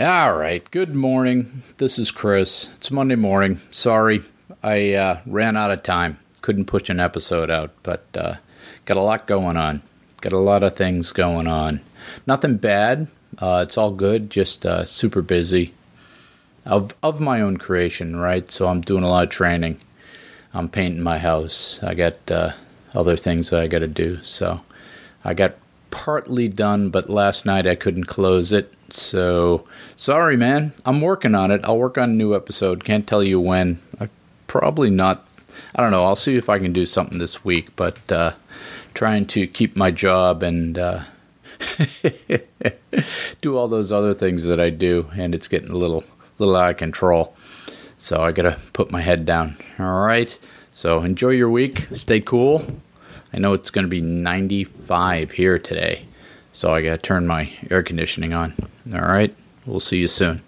All right. Good morning. This is Chris. It's Monday morning. Sorry, I uh, ran out of time. Couldn't push an episode out, but uh, got a lot going on. Got a lot of things going on. Nothing bad. Uh, it's all good. Just uh, super busy. Of of my own creation, right? So I'm doing a lot of training. I'm painting my house. I got uh, other things that I got to do. So I got partly done, but last night I couldn't close it so sorry, man. I'm working on it. I'll work on a new episode. Can't tell you when. I probably not. I don't know. I'll see if I can do something this week. But uh, trying to keep my job and uh, do all those other things that I do, and it's getting a little little out of control. So I gotta put my head down. All right. So enjoy your week. Stay cool. I know it's gonna be 95 here today. So I got to turn my air conditioning on. All right. We'll see you soon.